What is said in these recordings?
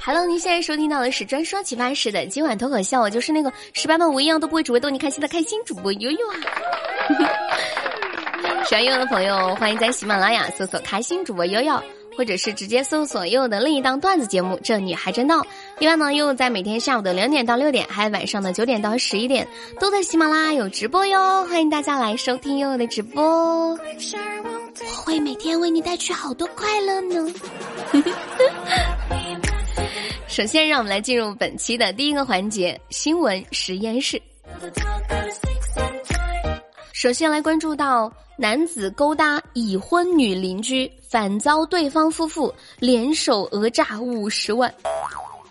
Hello，您现在收听到的是专说奇葩事的今晚脱口秀，我就是那个十八般武艺样都不会，只会逗你开心的开心主播悠悠啊。喜欢悠悠的朋友，欢迎在喜马拉雅搜索“开心主播悠悠”。或者是直接搜索悠悠的另一档段子节目《这女孩真闹》。另外呢，悠悠在每天下午的两点到六点，还有晚上的九点到十一点，都在喜马拉雅有直播哟。欢迎大家来收听悠悠的直播，我会每天为你带去好多快乐呢。首先，让我们来进入本期的第一个环节——新闻实验室。首先来关注到男子勾搭已婚女邻居，反遭对方夫妇联手讹诈五十万。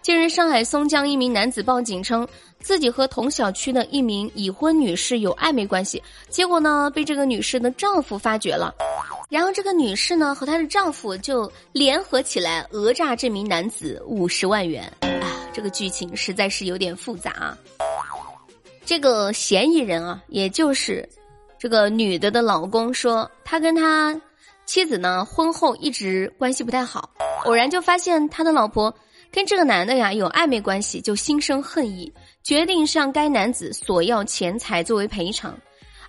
近日，上海松江一名男子报警称，自己和同小区的一名已婚女士有暧昧关系，结果呢被这个女士的丈夫发觉了，然后这个女士呢和她的丈夫就联合起来讹诈这名男子五十万元。啊，这个剧情实在是有点复杂啊。这个嫌疑人啊，也就是。这个女的的老公说，他跟他妻子呢婚后一直关系不太好，偶然就发现他的老婆跟这个男的呀有暧昧关系，就心生恨意，决定向该男子索要钱财作为赔偿。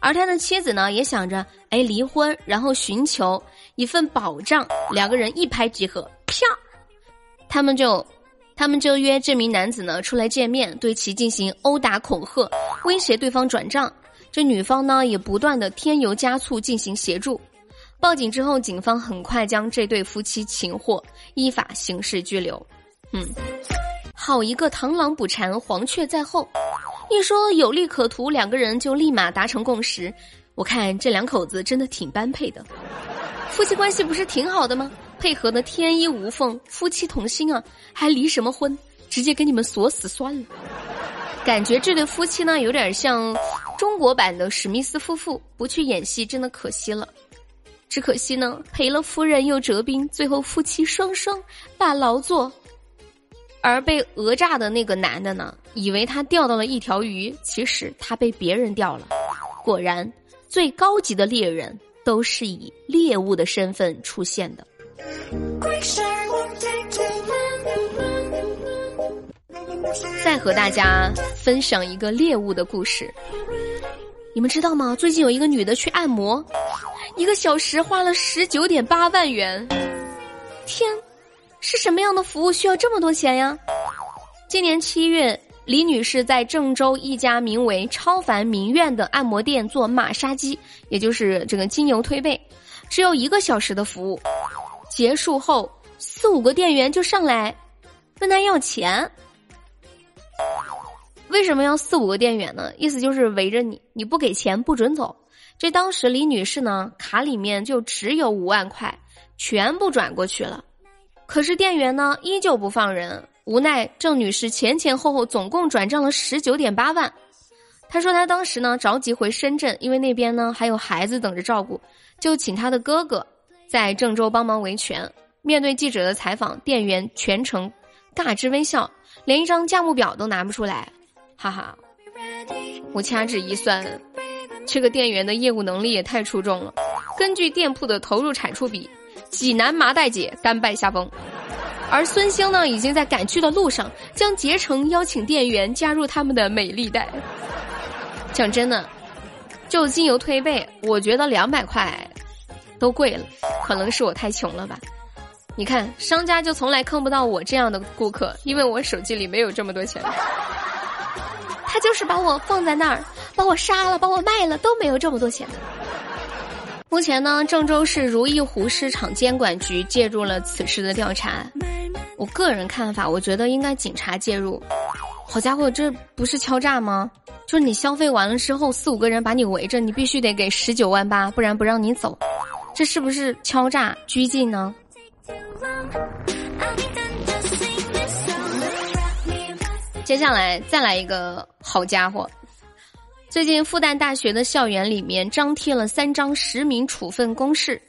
而他的妻子呢也想着，哎，离婚，然后寻求一份保障。两个人一拍即合，啪，他们就，他们就约这名男子呢出来见面，对其进行殴打恐吓，威胁对方转账。这女方呢也不断的添油加醋进行协助，报警之后，警方很快将这对夫妻擒获，依法刑事拘留。嗯，好一个螳螂捕蝉，黄雀在后。一说有利可图，两个人就立马达成共识。我看这两口子真的挺般配的，夫妻关系不是挺好的吗？配合的天衣无缝，夫妻同心啊，还离什么婚？直接给你们锁死算了。感觉这对夫妻呢，有点像中国版的史密斯夫妇，不去演戏真的可惜了。只可惜呢，赔了夫人又折兵，最后夫妻双双把劳作。而被讹诈的那个男的呢，以为他钓到了一条鱼，其实他被别人钓了。果然，最高级的猎人都是以猎物的身份出现的。再和大家分享一个猎物的故事。你们知道吗？最近有一个女的去按摩，一个小时花了十九点八万元。天，是什么样的服务需要这么多钱呀？今年七月，李女士在郑州一家名为“超凡名苑”的按摩店做马杀鸡，也就是这个精油推背，只有一个小时的服务。结束后，四五个店员就上来问她要钱。为什么要四五个店员呢？意思就是围着你，你不给钱不准走。这当时李女士呢，卡里面就只有五万块，全部转过去了。可是店员呢，依旧不放人。无奈郑女士前前后后总共转账了十九点八万。她说她当时呢着急回深圳，因为那边呢还有孩子等着照顾，就请她的哥哥在郑州帮忙维权。面对记者的采访，店员全程尬之微笑，连一张价目表都拿不出来。哈哈，我掐指一算，这个店员的业务能力也太出众了。根据店铺的投入产出比，济南麻袋姐甘拜下风。而孙兴呢，已经在赶去的路上，将竭诚邀请店员加入他们的美丽袋。讲真的，就精油推背，我觉得两百块都贵了，可能是我太穷了吧。你看，商家就从来坑不到我这样的顾客，因为我手机里没有这么多钱。他就是把我放在那儿，把我杀了，把我卖了，都没有这么多钱。目前呢，郑州市如意湖市场监管局介入了此事的调查。我个人看法，我觉得应该警察介入。好家伙，这不是敲诈吗？就是你消费完了之后，四五个人把你围着，你必须得给十九万八，不然不让你走。这是不是敲诈拘禁呢？接下来再来一个好家伙！最近复旦大学的校园里面张贴了三张实名处分公示，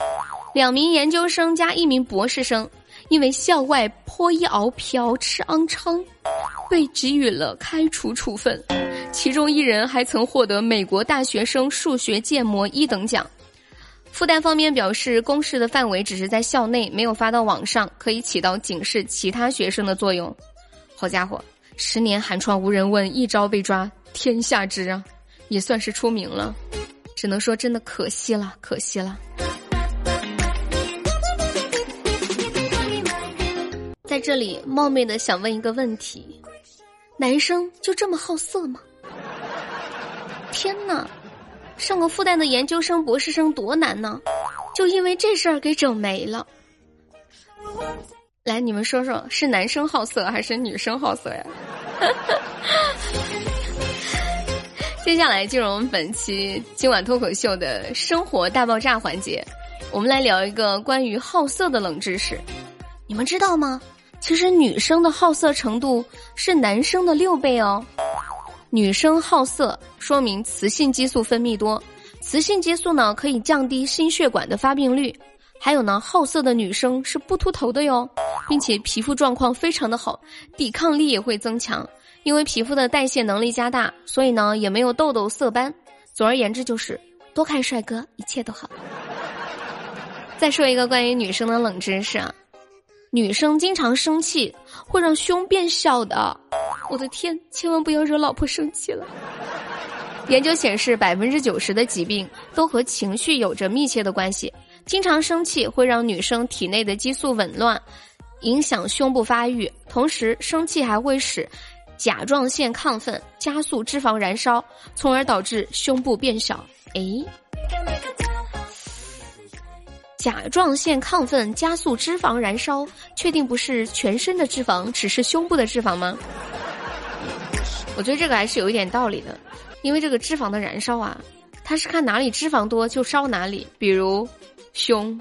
两名研究生加一名博士生因为校外泼衣熬嫖吃肮娼，被给予了开除处分。其中一人还曾获得美国大学生数学建模一等奖。复旦方面表示，公示的范围只是在校内，没有发到网上，可以起到警示其他学生的作用。好家伙，十年寒窗无人问，一朝被抓天下知啊，也算是出名了。只能说真的可惜了，可惜了。在这里冒昧的想问一个问题：男生就这么好色吗？天哪！上个复旦的研究生、博士生多难呢，就因为这事儿给整没了。来，你们说说，是男生好色还是女生好色呀？接下来进入我们本期今晚脱口秀的生活大爆炸环节，我们来聊一个关于好色的冷知识。你们知道吗？其实女生的好色程度是男生的六倍哦。女生好色，说明雌性激素分泌多。雌性激素呢，可以降低心血管的发病率。还有呢，好色的女生是不秃头的哟，并且皮肤状况非常的好，抵抗力也会增强。因为皮肤的代谢能力加大，所以呢，也没有痘痘色斑。总而言之，就是多看帅哥，一切都好。再说一个关于女生的冷知识啊，女生经常生气会让胸变小的。我的天，千万不要惹老婆生气了。研究显示，百分之九十的疾病都和情绪有着密切的关系。经常生气会让女生体内的激素紊乱，影响胸部发育。同时，生气还会使甲状腺亢奋，加速脂肪燃烧，从而导致胸部变小。诶，甲状腺亢奋加速脂肪燃烧，确定不是全身的脂肪，只是胸部的脂肪吗？我觉得这个还是有一点道理的，因为这个脂肪的燃烧啊，它是看哪里脂肪多就烧哪里，比如胸，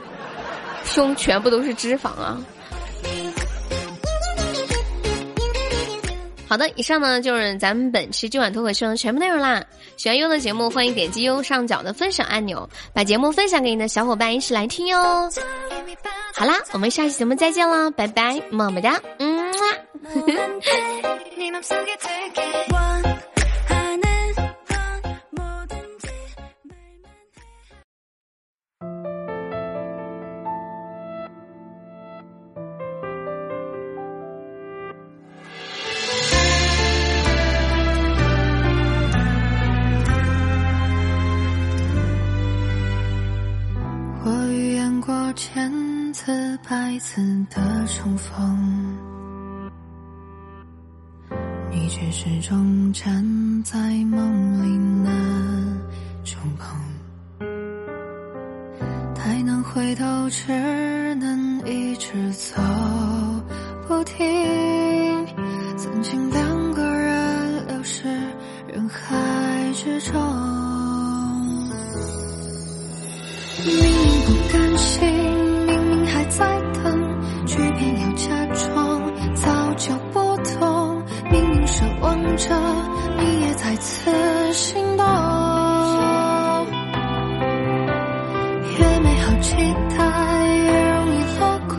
胸全部都是脂肪啊。好的，以上呢就是咱们本期今晚脱口秀的全部内容啦。喜欢优的节目，欢迎点击右上角的分享按钮，把节目分享给你的小伙伴一起来听哟。好啦，我们下期节目再见啦，拜拜，么么哒，嗯。千次百次的重逢你却始终站在梦里难重逢太难回头只能一直走不停曾经两个人流失人海之中明明不甘心着，你也再次心动，越美好期待越容易落空，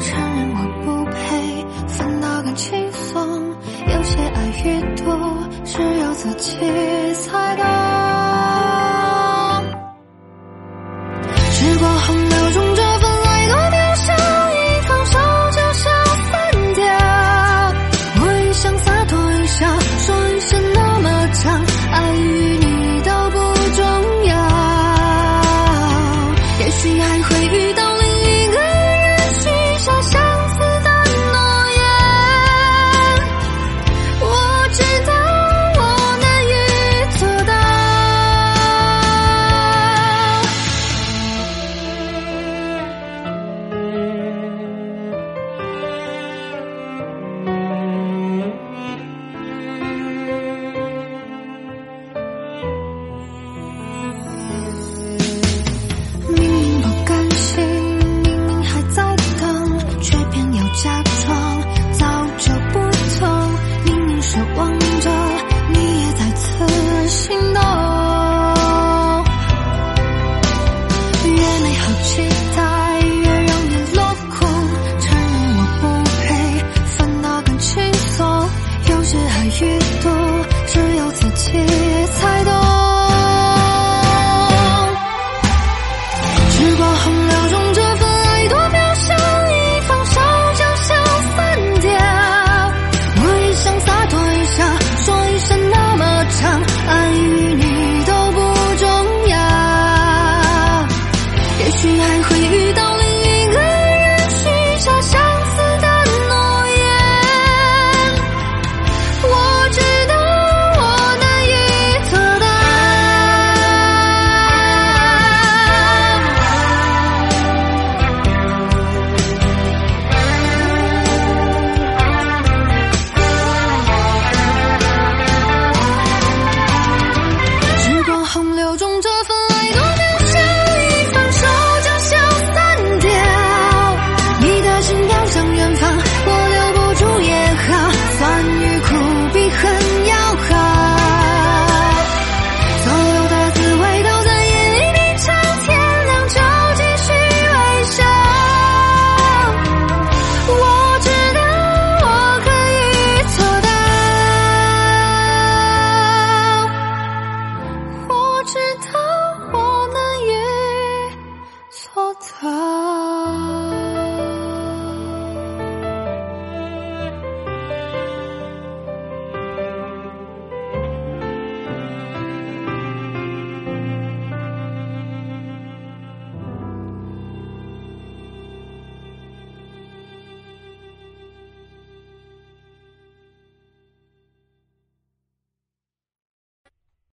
承认我不配，反倒更轻松，有些爱与多，只有自己才懂。许多，只有自己才懂。时光洪流中，这份爱多渺小，一放手就消散掉。我也想洒脱一笑，说一生那么长，爱与你都不重要，也许还会遇到。